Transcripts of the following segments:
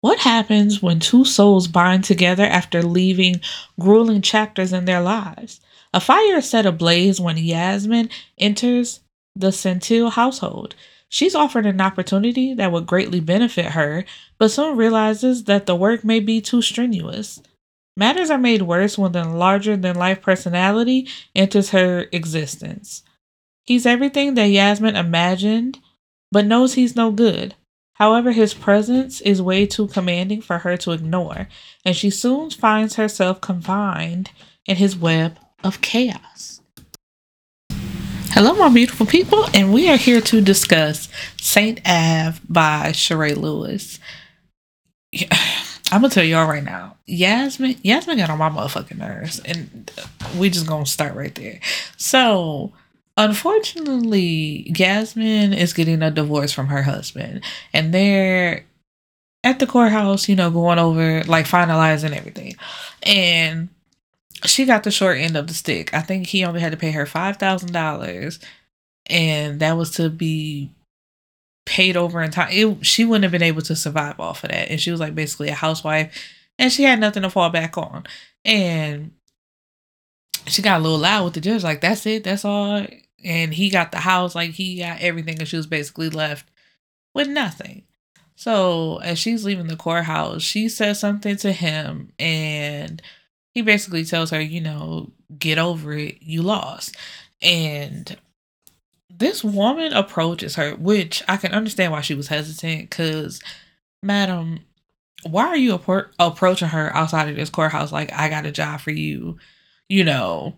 What happens when two souls bind together after leaving grueling chapters in their lives? A fire is set ablaze when Yasmin enters the Centil household. She's offered an opportunity that would greatly benefit her, but soon realizes that the work may be too strenuous. Matters are made worse when the larger than life personality enters her existence. He's everything that Yasmin imagined, but knows he's no good. However, his presence is way too commanding for her to ignore, and she soon finds herself confined in his web of chaos. Hello, my beautiful people, and we are here to discuss Saint Ave by Charae Lewis. I'm gonna tell y'all right now, Yasmin, Yasmin got on my motherfucking nerves, and we just gonna start right there. So, Unfortunately, Yasmin is getting a divorce from her husband, and they're at the courthouse, you know, going over like finalizing everything. And she got the short end of the stick. I think he only had to pay her $5,000, and that was to be paid over in time. It, she wouldn't have been able to survive off of that. And she was like basically a housewife, and she had nothing to fall back on. And she got a little loud with the judge, like, that's it, that's all and he got the house, like he got everything, and she was basically left with nothing. So as she's leaving the courthouse, she says something to him, and he basically tells her, you know, get over it, you lost. And this woman approaches her, which I can understand why she was hesitant, because, madam, why are you appro- approaching her outside of this courthouse like I got a job for you? You know,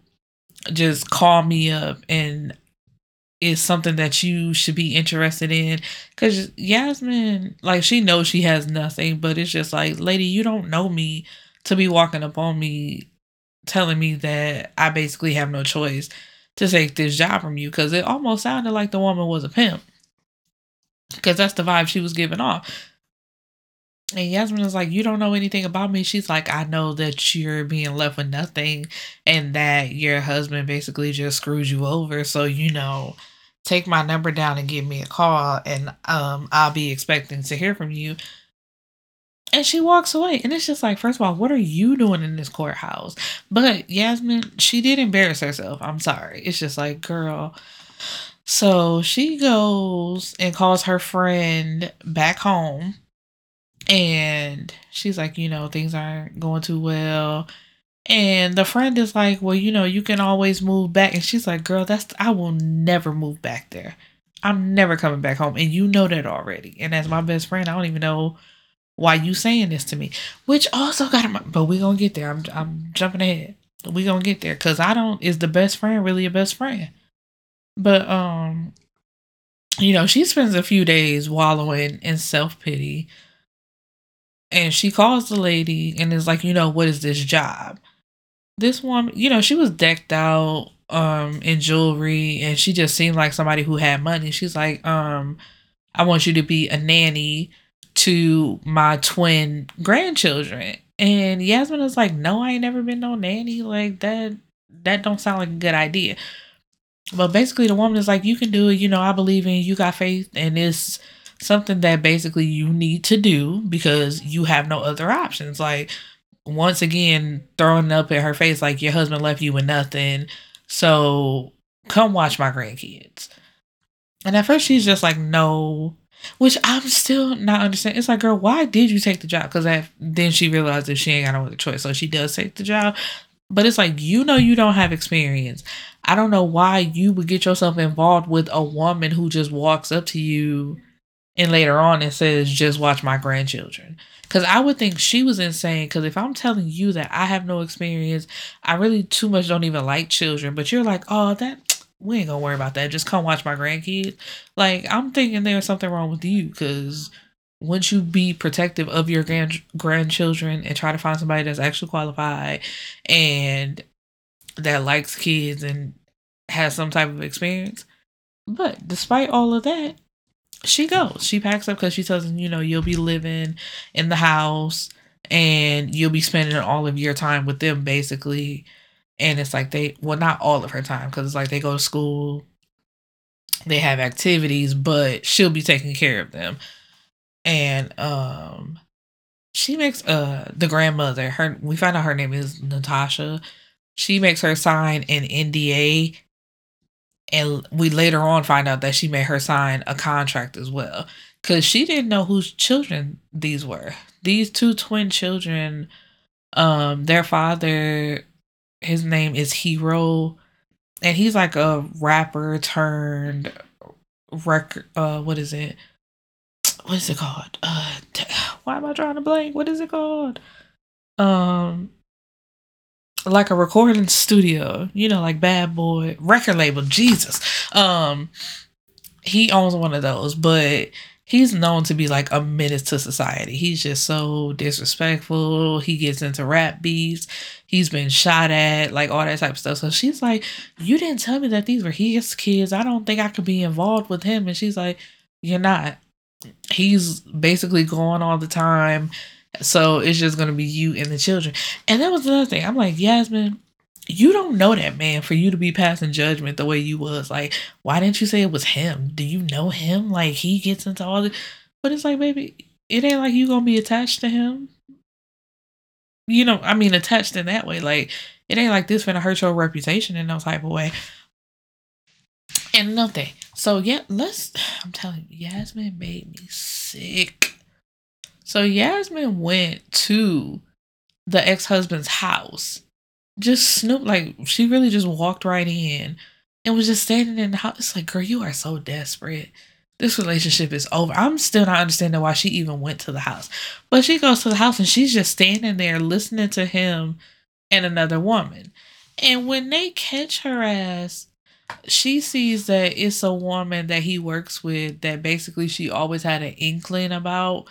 just call me up and it's something that you should be interested in. Because yasmin like she knows she has nothing but it's just like lady you don't know me to be walking up on me telling me that i basically have no choice to take this job from you. Because it almost sounded like the woman was a pimp. Because that's the vibe she was giving off and Yasmin is like, You don't know anything about me. She's like, I know that you're being left with nothing and that your husband basically just screwed you over. So, you know, take my number down and give me a call and um I'll be expecting to hear from you. And she walks away. And it's just like, first of all, what are you doing in this courthouse? But Yasmin, she did embarrass herself. I'm sorry. It's just like, girl. So she goes and calls her friend back home and she's like, you know, things aren't going too well. And the friend is like, well, you know, you can always move back. And she's like, girl, that's, I will never move back there. I'm never coming back home. And you know that already. And as my best friend, I don't even know why you saying this to me. Which also got him, but we gonna get there. I'm, I'm jumping ahead. We gonna get there. Cause I don't, is the best friend really a best friend? But, um, you know, she spends a few days wallowing in self pity and she calls the lady and is like, you know, what is this job? This woman, you know, she was decked out um in jewelry and she just seemed like somebody who had money. She's like, um, I want you to be a nanny to my twin grandchildren. And Yasmin is like, No, I ain't never been no nanny. Like that that don't sound like a good idea. But basically the woman is like, You can do it, you know, I believe in you, got faith and it's something that basically you need to do because you have no other options. Like, once again, throwing up in her face, like, your husband left you with nothing. So come watch my grandkids. And at first, she's just like, no. Which I'm still not understanding. It's like, girl, why did you take the job? Because then she realized that she ain't got no other choice. So she does take the job. But it's like, you know, you don't have experience. I don't know why you would get yourself involved with a woman who just walks up to you and later on it says just watch my grandchildren. Because i would think she was insane because if i'm telling you that i have no experience i really too much don't even like children but you're like oh that we ain't gonna worry about that. Just come watch my grandkids. Like i'm thinking there's something wrong with you because once you be protective of your grand grandchildren and try to find somebody that's actually qualified and that likes kids and has some type of experience but despite all of that she goes. She packs up because she tells him, you know, you'll be living in the house and you'll be spending all of your time with them basically. And it's like they, well, not all of her time because it's like they go to school, they have activities, but she'll be taking care of them. And um she makes uh the grandmother her we find out her name is Natasha. She makes her sign an NDA and we later on find out that she made her sign a contract as well. Because she didn't know whose children these were. These two twin children um their father his name is hero. And he's like a rapper turned record uh what is it? What is it called? Uh why am i drawing a blank? What is it called? Um like a recording studio, you know, like Bad Boy record label. Jesus, um, he owns one of those, but he's known to be like a menace to society. He's just so disrespectful. He gets into rap beats. He's been shot at, like all that type of stuff. So she's like, "You didn't tell me that these were his kids. I don't think I could be involved with him." And she's like, "You're not." He's basically gone all the time so it's just gonna be you and the children. And that was another thing. I'm like, Yasmin, you don't know that man for you to be passing judgment the way you was. Like, why didn't you say it was him? Do you know him? Like he gets into all this. But it's like, baby, it ain't like you gonna be attached to him. You know, I mean attached in that way. Like, it ain't like this gonna hurt your reputation in no type of way. And nothing. So yeah, let's I'm telling you, Yasmin made me sick. So Yasmin went to the ex husband's house. Just snoop like she really just walked right in and was just standing in the house. It's like, girl, you are so desperate. This relationship is over. I'm still not understanding why she even went to the house. But she goes to the house and she's just standing there listening to him and another woman. And when they catch her ass, she sees that it's a woman that he works with that basically she always had an inkling about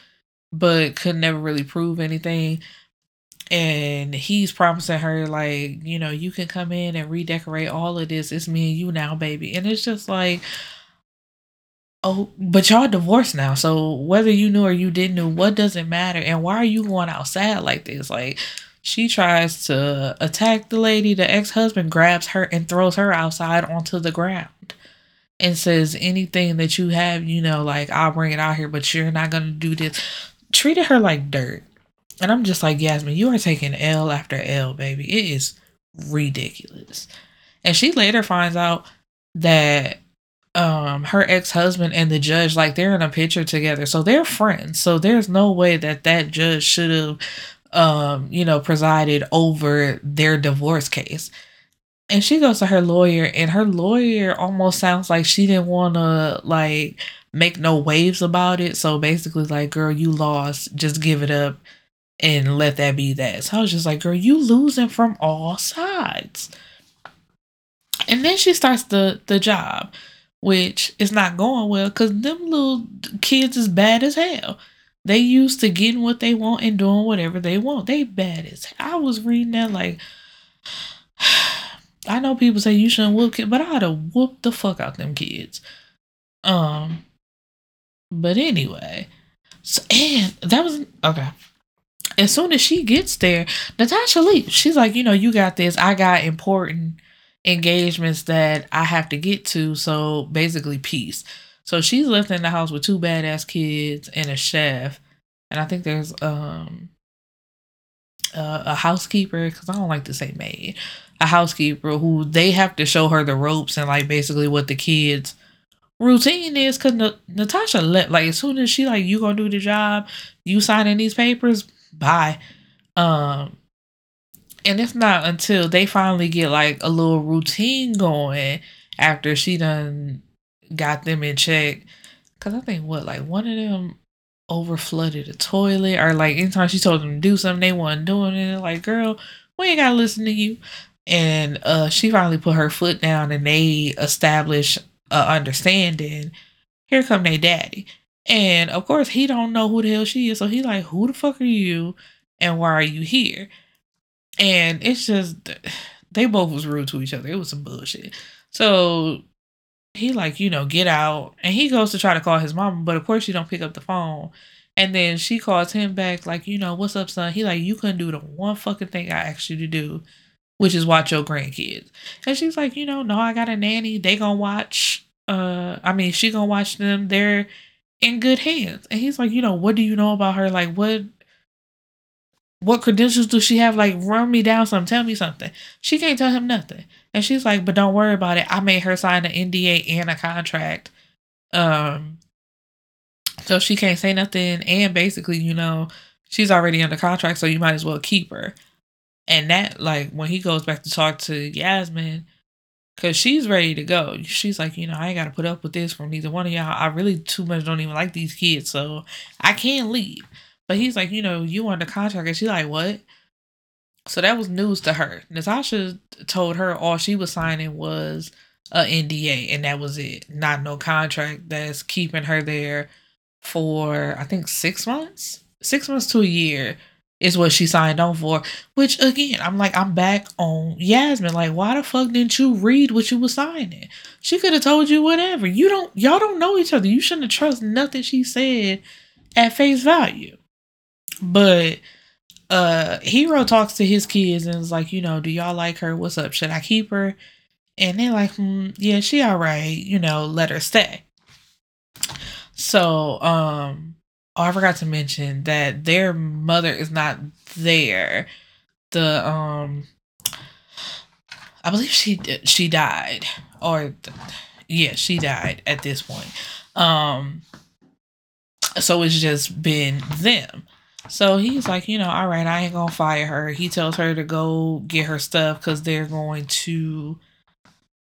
but could never really prove anything. And he's promising her, like, you know, you can come in and redecorate all of this. It's me and you now, baby. And it's just like, oh, but y'all divorced now. So whether you knew or you didn't know, what does it matter? And why are you going outside like this? Like, she tries to attack the lady. The ex husband grabs her and throws her outside onto the ground and says, Anything that you have, you know, like, I'll bring it out here, but you're not going to do this treated her like dirt. And I'm just like, Yasmin, you are taking L after L, baby. It is ridiculous. And she later finds out that um her ex-husband and the judge like they're in a picture together so they're friends so there's no way that that judge should have um you know presided over their divorce case and she goes to her lawyer and her lawyer almost sounds like she didn't want to like make no waves about it. So basically, like, girl, you lost. Just give it up and let that be that. So I was just like, girl, you losing from all sides. And then she starts the the job, which is not going well because them little kids is bad as hell. They used to getting what they want and doing whatever they want. They bad as hell. I was reading that like I know people say you shouldn't whoop kids, but I'd have whooped the fuck out them kids. Um but anyway, so and that was okay. As soon as she gets there, Natasha leaves. She's like, you know, you got this. I got important engagements that I have to get to. So basically, peace. So she's left in the house with two badass kids and a chef, and I think there's um uh, a housekeeper because I don't like to say maid, a housekeeper who they have to show her the ropes and like basically what the kids routine is because Natasha let like as soon as she like you gonna do the job, you signing these papers, bye. Um, and it's not until they finally get like a little routine going after she done got them in check. Cause I think what like one of them over flooded a toilet or like anytime she told them to do something they wasn't doing it. Like girl, we ain't gotta listen to you. And uh, she finally put her foot down and they established understanding, here come their daddy. And of course, he don't know who the hell she is. So he like, who the fuck are you? And why are you here? And it's just they both was rude to each other. It was some bullshit. So he like, you know, get out. And he goes to try to call his mom, but of course she don't pick up the phone. And then she calls him back, like, you know, what's up, son? He like, you couldn't do the one fucking thing I asked you to do which is watch your grandkids. And she's like, you know, no, I got a nanny. They gonna watch. Uh, I mean, she gonna watch them. They're in good hands. And he's like, you know, what do you know about her? Like, what? what credentials do she have? Like, run me down some. Tell me something. She can't tell him nothing. And she's like, but don't worry about it. I made her sign an NDA and a contract. Um, so she can't say nothing. And basically, you know, she's already under contract, so you might as well keep her. And that, like, when he goes back to talk to Yasmin, because she's ready to go. She's like, you know, I ain't got to put up with this from neither one of y'all. I really too much don't even like these kids, so I can't leave. But he's like, you know, you under contract. And she's like, what? So that was news to her. Natasha told her all she was signing was a NDA, and that was it. Not no contract that's keeping her there for I think six months, six months to a year is what she signed on for. Which again, I'm like, I'm back on Yasmin. Like, why the fuck didn't you read what you was signing? She could have told you whatever. You don't, y'all don't know each other. You shouldn't have trust nothing she said at face value. But uh Hero talks to his kids and is like, you know, do y'all like her? What's up? Should I keep her? And they're like, hmm, yeah, she all right, you know, let her stay. So, um, oh, I forgot to mention that their mother is not there. The um I believe she she died or yeah, she died at this point. Um so it's just been them. So he's like, you know, all right, I ain't gonna fire her. He tells her to go get her stuff because they're going to,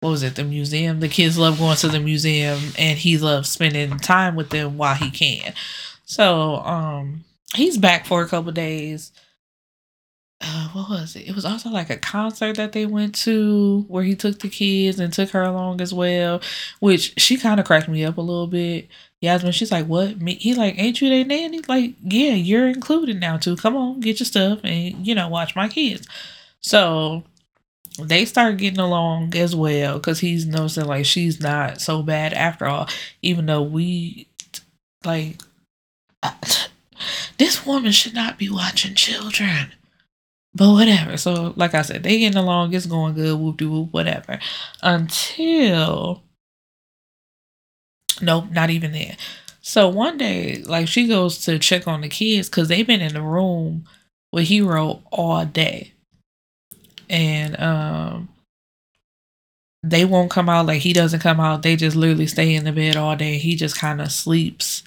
what was it, the museum? The kids love going to the museum and he loves spending time with them while he can. So um he's back for a couple days. Uh, what was it? It was also like a concert that they went to where he took the kids and took her along as well, which she kind of cracked me up a little bit Yasmin, she's like, "What?" Me? He like, "Ain't you their nanny?" Like, "Yeah, you're included now too. Come on, get your stuff and you know watch my kids." So they start getting along as well because he's noticing like she's not so bad after all, even though we like this woman should not be watching children. But whatever. So, like I said, they getting along. It's going good. Whoop de whoop. Whatever. Until Nope, not even there. So one day, like she goes to check on the kids because they've been in the room with Hero all day. And um they won't come out, like he doesn't come out. They just literally stay in the bed all day. He just kind of sleeps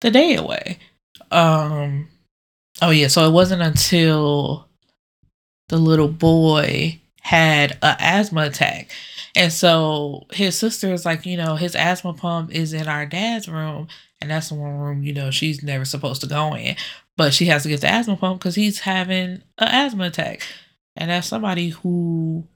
the day away. Um oh yeah, so it wasn't until the little boy had a asthma attack and so his sister is like, you know, his asthma pump is in our dad's room. And that's the one room, you know, she's never supposed to go in. But she has to get the asthma pump because he's having an asthma attack. And that's somebody who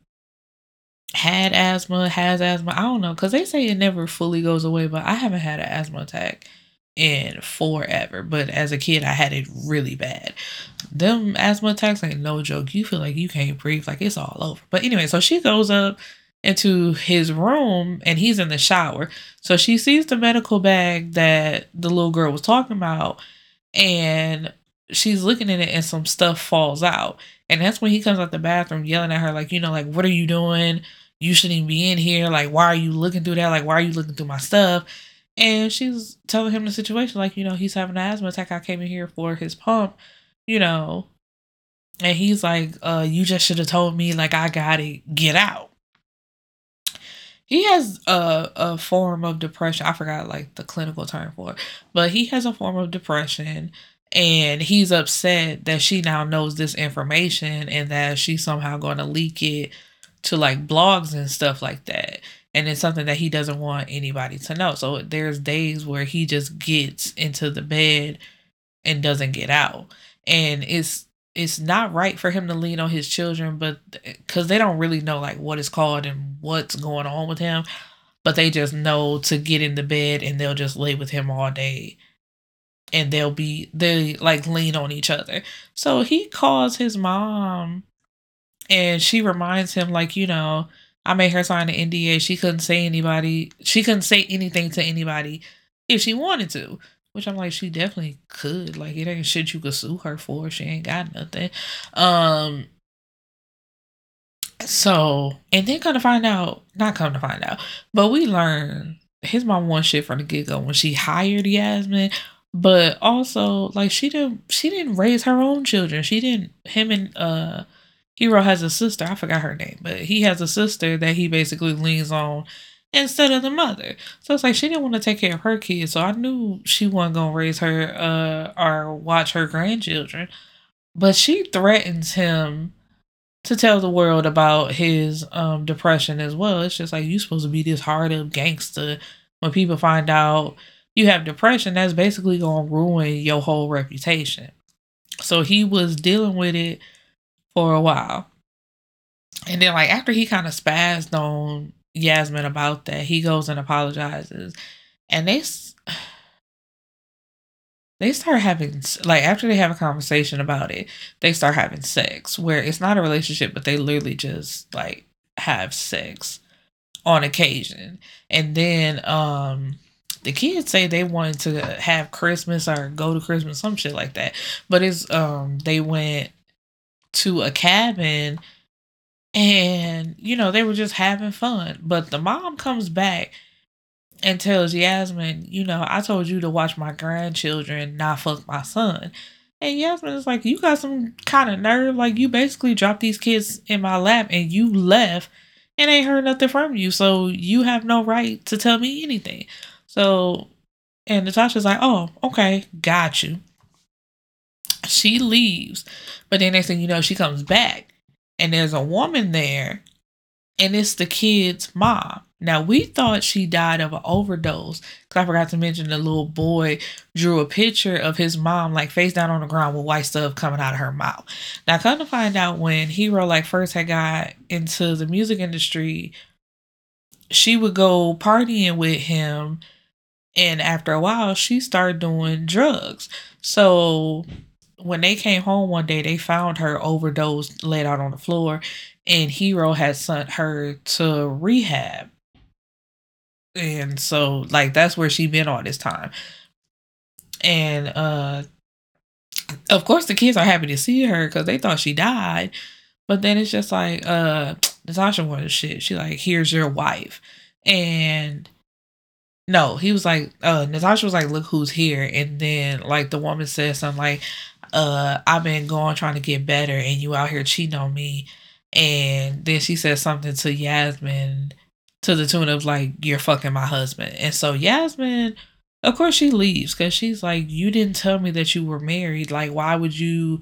had asthma, has asthma. I don't know. Because they say it never fully goes away. But I haven't had an asthma attack in forever. But as a kid, I had it really bad. Them asthma attacks ain't no joke. You feel like you can't breathe, like it's all over. But anyway, so she goes up into his room and he's in the shower. So she sees the medical bag that the little girl was talking about and she's looking at it and some stuff falls out. And that's when he comes out the bathroom yelling at her, like, you know, like, what are you doing? You shouldn't even be in here. Like, why are you looking through that? Like, why are you looking through my stuff? And she's telling him the situation, like, you know, he's having an asthma attack. I came in here for his pump, you know. And he's like, uh, you just should have told me, like, I got it, get out he has a, a form of depression. I forgot like the clinical term for it, but he has a form of depression and he's upset that she now knows this information and that she's somehow going to leak it to like blogs and stuff like that. And it's something that he doesn't want anybody to know. So there's days where he just gets into the bed and doesn't get out. And it's it's not right for him to lean on his children, but because they don't really know like what it's called and what's going on with him, but they just know to get in the bed and they'll just lay with him all day and they'll be they like lean on each other. So he calls his mom and she reminds him like, you know, I made her sign an NDA. She couldn't say anybody, she couldn't say anything to anybody if she wanted to. Which I'm like, she definitely could. Like, it ain't shit you could sue her for. She ain't got nothing. Um. So, and then come to find out, not come to find out, but we learn his mom won shit from the get go when she hired Yasmin. But also, like she didn't she didn't raise her own children. She didn't him and uh Hero has a sister, I forgot her name, but he has a sister that he basically leans on instead of the mother. So it's like she didn't want to take care of her kids. So I knew she wasn't gonna raise her uh or watch her grandchildren. But she threatens him to tell the world about his um depression as well. It's just like you supposed to be this hard up gangster. When people find out you have depression, that's basically gonna ruin your whole reputation. So he was dealing with it for a while. And then like after he kind of spazzed on Yasmin about that, he goes and apologizes. And they they start having like after they have a conversation about it, they start having sex where it's not a relationship, but they literally just like have sex on occasion. And then um the kids say they wanted to have Christmas or go to Christmas, some shit like that. But it's um they went to a cabin and you know they were just having fun. But the mom comes back and tells yasmin you know i told you to watch my grandchildren not fuck my son. And yasmin is like you got some kind of nerve. Like you basically dropped these kids in my lap and you left and ain't heard nothing from you. So you have no right to tell me anything. So and natasha's like oh okay. Got you she leaves but then next thing you know she comes back and there's a woman there, and it's the kid's mom. Now we thought she died of an overdose because I forgot to mention the little boy drew a picture of his mom like face down on the ground with white stuff coming out of her mouth. Now come to find out when Hero like first had got into the music industry, she would go partying with him, and after a while she started doing drugs. So when they came home one day, they found her overdosed, laid out on the floor, and Hero had sent her to rehab. And so, like, that's where she been all this time. And uh of course the kids are happy to see her because they thought she died. But then it's just like, uh, Natasha wanted shit. She like, here's your wife. And no, he was like, uh, Natasha was like, look who's here. And then like the woman said something like, uh, I've been going trying to get better and you out here cheating on me. And then she said something to Yasmin to the tune of like, you're fucking my husband. And so Yasmin, of course, she leaves because she's like, you didn't tell me that you were married. Like, why would you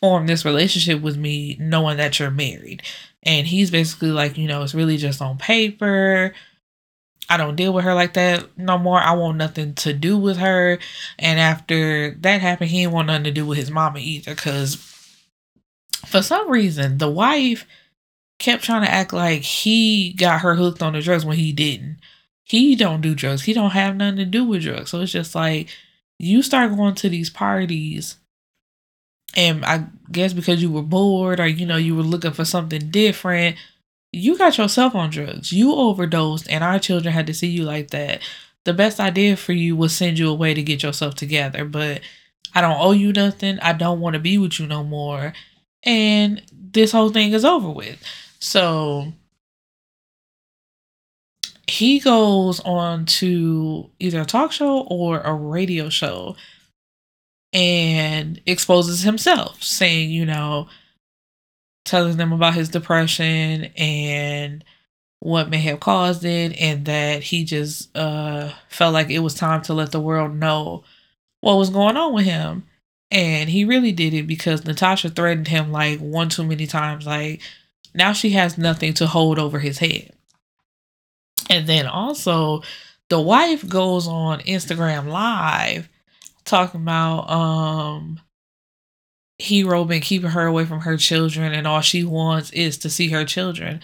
form this relationship with me knowing that you're married? And he's basically like, you know, it's really just on paper I don't deal with her like that no more. I want nothing to do with her. And after that happened, he didn't want nothing to do with his mama either. Cause for some reason, the wife kept trying to act like he got her hooked on the drugs when he didn't. He don't do drugs. He don't have nothing to do with drugs. So it's just like you start going to these parties and I guess because you were bored or you know you were looking for something different you got yourself on drugs. You overdosed, and our children had to see you like that. The best idea for you was send you away to get yourself together. But I don't owe you nothing. I don't want to be with you no more. And this whole thing is over with. So he goes on to either a talk show or a radio show and exposes himself, saying, you know, telling them about his depression and what may have caused it and that he just uh felt like it was time to let the world know what was going on with him. And he really did it because Natasha threatened him like one too many times. Like now she has nothing to hold over his head. And then also the wife goes on Instagram live talking about um hero been keeping her away from her children and all she wants is to see her children.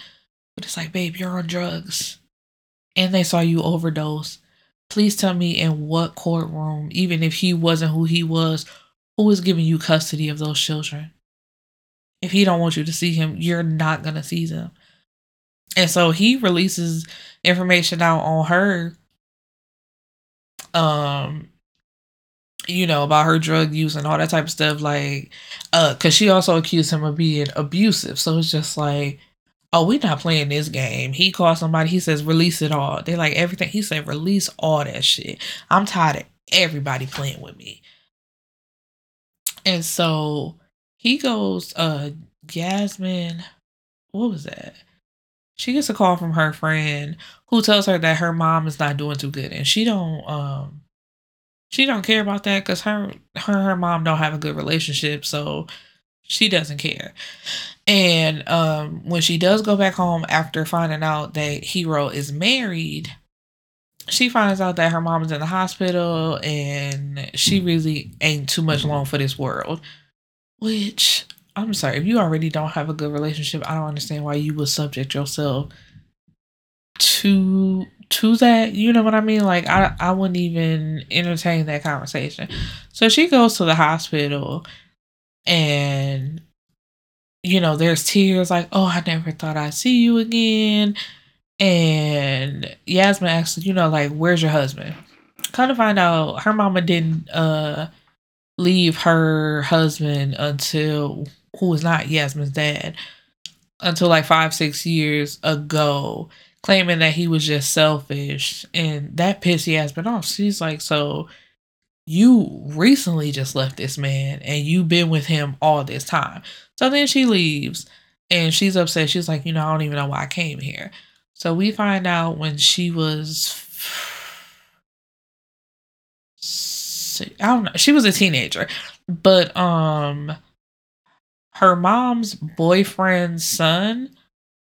But it's like, babe, you're on drugs. And they saw you overdose. Please tell me in what courtroom, even if he wasn't who he was, who is giving you custody of those children? If he don't want you to see him, you're not gonna see them. And so he releases information out on her um you know, about her drug use and all that type of stuff. Like, uh, cause she also accused him of being abusive. So it's just like, oh, we're not playing this game. He called somebody, he says, release it all. They like everything. He said, release all that shit. I'm tired of everybody playing with me. And so he goes, uh, Jasmine, what was that? She gets a call from her friend who tells her that her mom is not doing too good, and she don't um she don't care about that because her her her mom don't have a good relationship, so she doesn't care. And um when she does go back home after finding out that Hero is married, she finds out that her mom is in the hospital and she really ain't too much long for this world. Which I'm sorry, if you already don't have a good relationship, I don't understand why you would subject yourself to to that. You know what I mean? Like I I wouldn't even entertain that conversation. So she goes to the hospital and you know, there's tears like, oh, I never thought I'd see you again. And Yasmin asks, you know, like, where's your husband? Kind of find out her mama didn't uh leave her husband until who was not Yasmin's dad until like five, six years ago, claiming that he was just selfish. And that pissed Yasmin off. She's like, So you recently just left this man and you've been with him all this time. So then she leaves and she's upset. She's like, You know, I don't even know why I came here. So we find out when she was I don't know. She was a teenager. But um her mom's boyfriend's son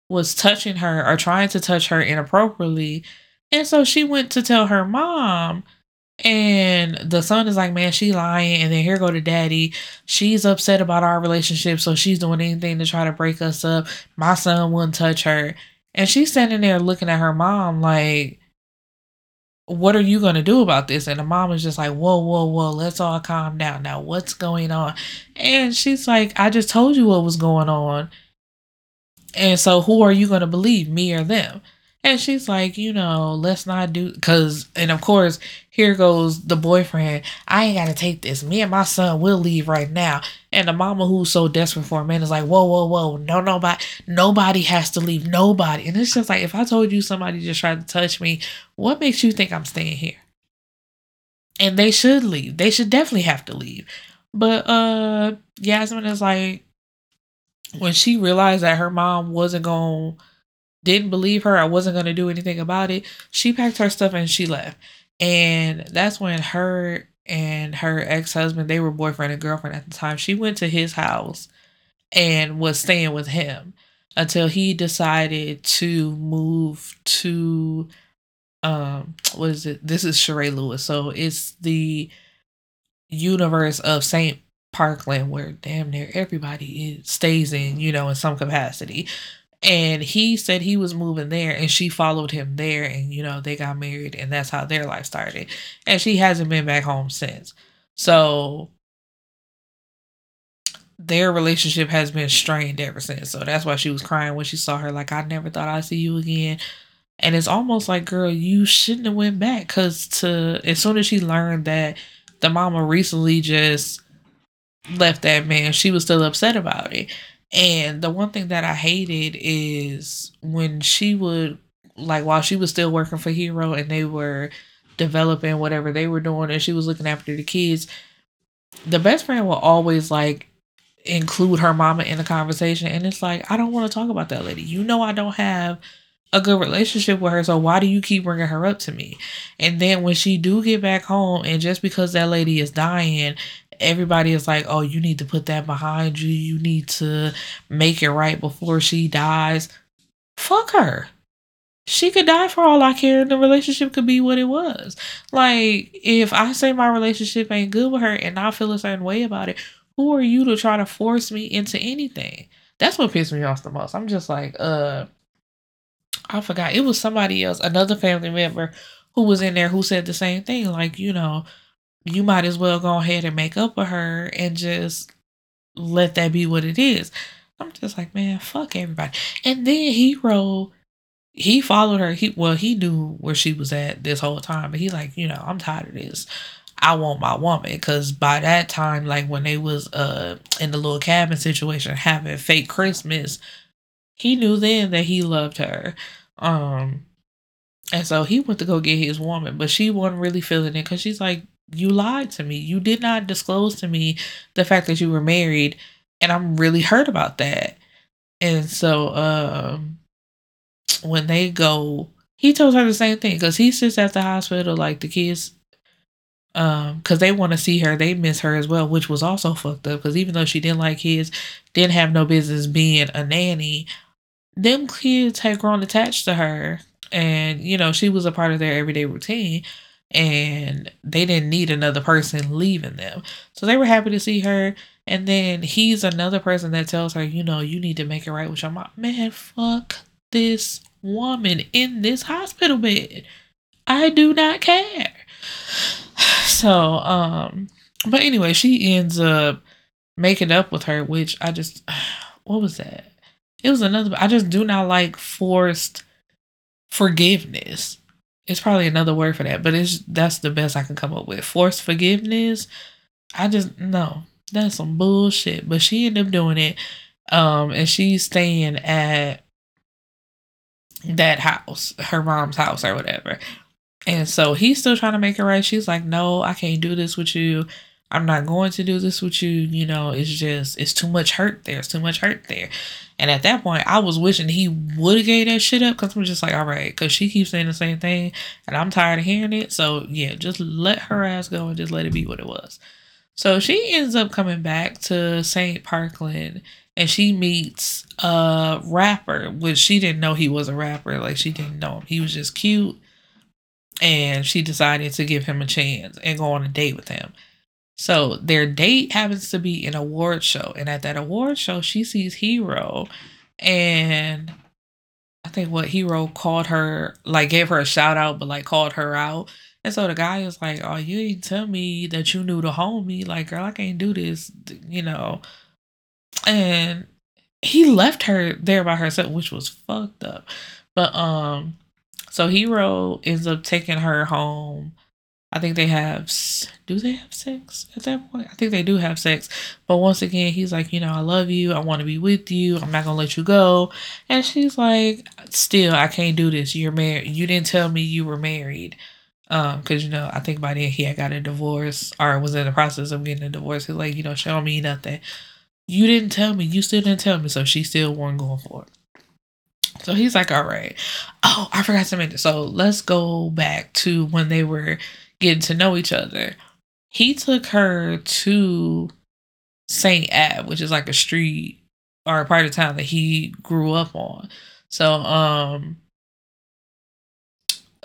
was touching her or trying to touch her inappropriately. And so she went to tell her mom and the son is like, man, she lying. And then here go to daddy. She's upset about our relationship. So she's doing anything to try to break us up. My son wouldn't touch her. And she's standing there looking at her mom like, what are you going to do about this? And the mom is just like, whoa, whoa, whoa, let's all calm down. Now, what's going on? And she's like, I just told you what was going on. And so, who are you going to believe, me or them? And she's like, you know, let's not do because and of course, here goes the boyfriend. I ain't gotta take this. Me and my son will leave right now. And the mama who's so desperate for a man is like, whoa, whoa, whoa, no, nobody nobody has to leave. Nobody. And it's just like if I told you somebody just tried to touch me, what makes you think I'm staying here? And they should leave. They should definitely have to leave. But uh Yasmin is like when she realized that her mom wasn't gonna didn't believe her, I wasn't going to do anything about it. She packed her stuff and she left. And that's when her and her ex husband, they were boyfriend and girlfriend at the time. She went to his house and was staying with him until he decided to move to um what is it? This is Charae Lewis. So it's the universe of Saint Parkland where damn near everybody is, stays in, you know, in some capacity. And he said he was moving there and she followed him there and you know they got married and that's how their life started. And she hasn't been back home since. So their relationship has been strained ever since. So that's why she was crying when she saw her like i never thought i'd see you again. And it's almost like girl you shouldn't have went back. Because to as soon as she learned that the mama recently just left that man. She was still upset about it. And the one thing that I hated is when she would like while she was still working for Hero and they were developing whatever they were doing and she was looking after the kids, the best friend will always like include her mama in the conversation. And it's like I don't want to talk about that lady. You know I don't have a good relationship with her so why do you keep bringing her up to me? And then when she do get back home and just because that lady is dying everybody is like, oh, you need to put that behind you. You need to make it right before she dies. Fuck her. She could die for all I care, and the relationship could be what it was. Like, if I say my relationship ain't good with her and I feel a certain way about it, who are you to try to force me into anything? That's what pissed me off the most. I'm just like, uh, I forgot. It was somebody else, another family member who was in there who said the same thing. Like, you know, you might as well go ahead and make up with her and just let that be what it is. I'm just like, man, fuck everybody. And then Hero, he followed her. He well, he knew where she was at this whole time, but he like, you know, I'm tired of this. I want my woman because by that time, like when they was uh in the little cabin situation having fake Christmas, he knew then that he loved her. Um, and so he went to go get his woman, but she wasn't really feeling it because she's like, you lied to me. You did not disclose to me the fact that you were married, and I'm really hurt about that. And so, um, when they go, he tells her the same thing because he sits at the hospital like the kids um because they want to see her they miss her as well which was also fucked up because even though she didn't like kids didn't have no business being a nanny them kids had grown attached to her and you know she was a part of their everyday routine and they didn't need another person leaving them. So they were happy to see her. And then he's another person that tells her you know you need to make it right with your mom. Man fuck this woman in this hospital bed. I do not care. So, um, but anyway, she ends up making up with her, which I just, what was that? It was another, I just do not like forced forgiveness. It's probably another word for that, but it's that's the best I can come up with. Forced forgiveness. I just no, that's some bullshit. But she ended up doing it, um, and she's staying at that house, her mom's house or whatever. And so he's still trying to make it right. She's like, no, I can't do this with you. I'm not going to do this with you. You know, it's just, it's too much hurt there. It's too much hurt there. And at that point, I was wishing he would have gave that shit up because I'm just like, all right, because she keeps saying the same thing and I'm tired of hearing it. So yeah, just let her ass go and just let it be what it was. So she ends up coming back to St. Parkland and she meets a rapper, which she didn't know he was a rapper. Like she didn't know him. He was just cute and she decided to give him a chance and go on a date with him. So their date happens to be an award show, and at that award show, she sees Hero, and I think what Hero called her, like gave her a shout out, but like called her out. And so the guy is like, "Oh, you didn't tell me that you knew the homie. Like, girl, I can't do this, you know." And he left her there by herself, which was fucked up. But um, so Hero ends up taking her home. I think they have. Do they have sex at that point? I think they do have sex. But once again, he's like, you know, I love you. I want to be with you. I'm not gonna let you go. And she's like, still, I can't do this. You're married. You didn't tell me you were married. Um, because you know, I think by then he had got a divorce or was in the process of getting a divorce. He's like, you know, show me nothing. You didn't tell me. You still didn't tell me. So she still weren't going for it. So he's like, all right. Oh, I forgot to mention. So let's go back to when they were getting to know each other. He took her to St. Ave, which is like a street or a part of town that he grew up on. So, um,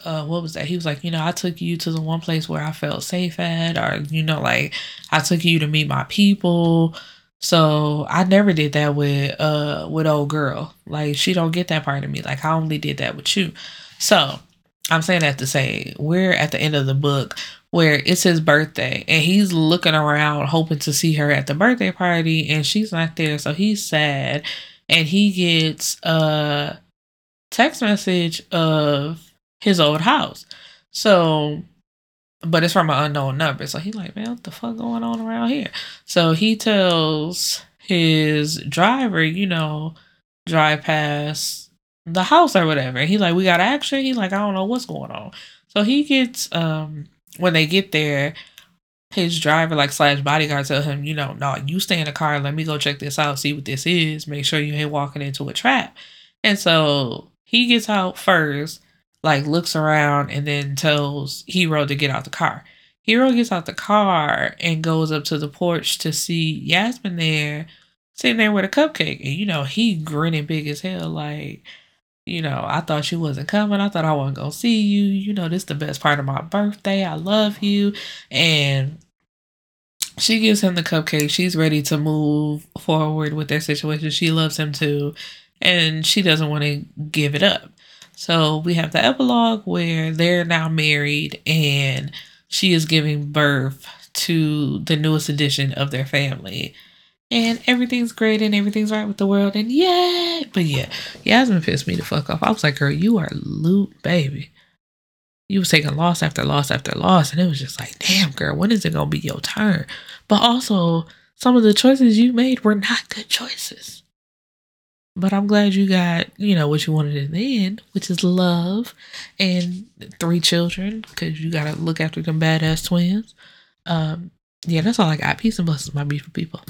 uh, what was that? He was like, you know, I took you to the one place where I felt safe at, or you know, like I took you to meet my people. So I never did that with uh with old girl. Like she don't get that part of me. Like I only did that with you. So I'm saying that to say we're at the end of the book where it's his birthday and he's looking around hoping to see her at the birthday party and she's not there. So he's sad and he gets a text message of his old house. So but it's from an unknown number. So he's like, man, what the fuck going on around here? So he tells his driver, you know, drive past the house or whatever. He like, we got action. He like, I don't know what's going on. So he gets um when they get there, his driver like slash bodyguard tell him, you know, no, you stay in the car. Let me go check this out, see what this is. Make sure you ain't walking into a trap. And so he gets out first like looks around and then tells Hero to get out the car. Hero gets out the car and goes up to the porch to see Yasmin there, sitting there with a cupcake. And you know, he grinning big as hell, like, you know, I thought you wasn't coming. I thought I wasn't gonna see you. You know, this is the best part of my birthday. I love you. And she gives him the cupcake. She's ready to move forward with their situation. She loves him too. And she doesn't want to give it up. So we have the epilogue where they're now married and she is giving birth to the newest addition of their family. And everything's great and everything's right with the world. And yeah, but yeah, Yasmin pissed me the fuck off. I was like, girl, you are loot, baby. You was taking loss after loss after loss. And it was just like, damn, girl, when is it to be your turn? But also, some of the choices you made were not good choices. but I'm glad you got, you know, what you wanted in the end, which is love and three children, because you got to look after them badass twins. Um, yeah, that's all I got. Peace and blessings, my beautiful people.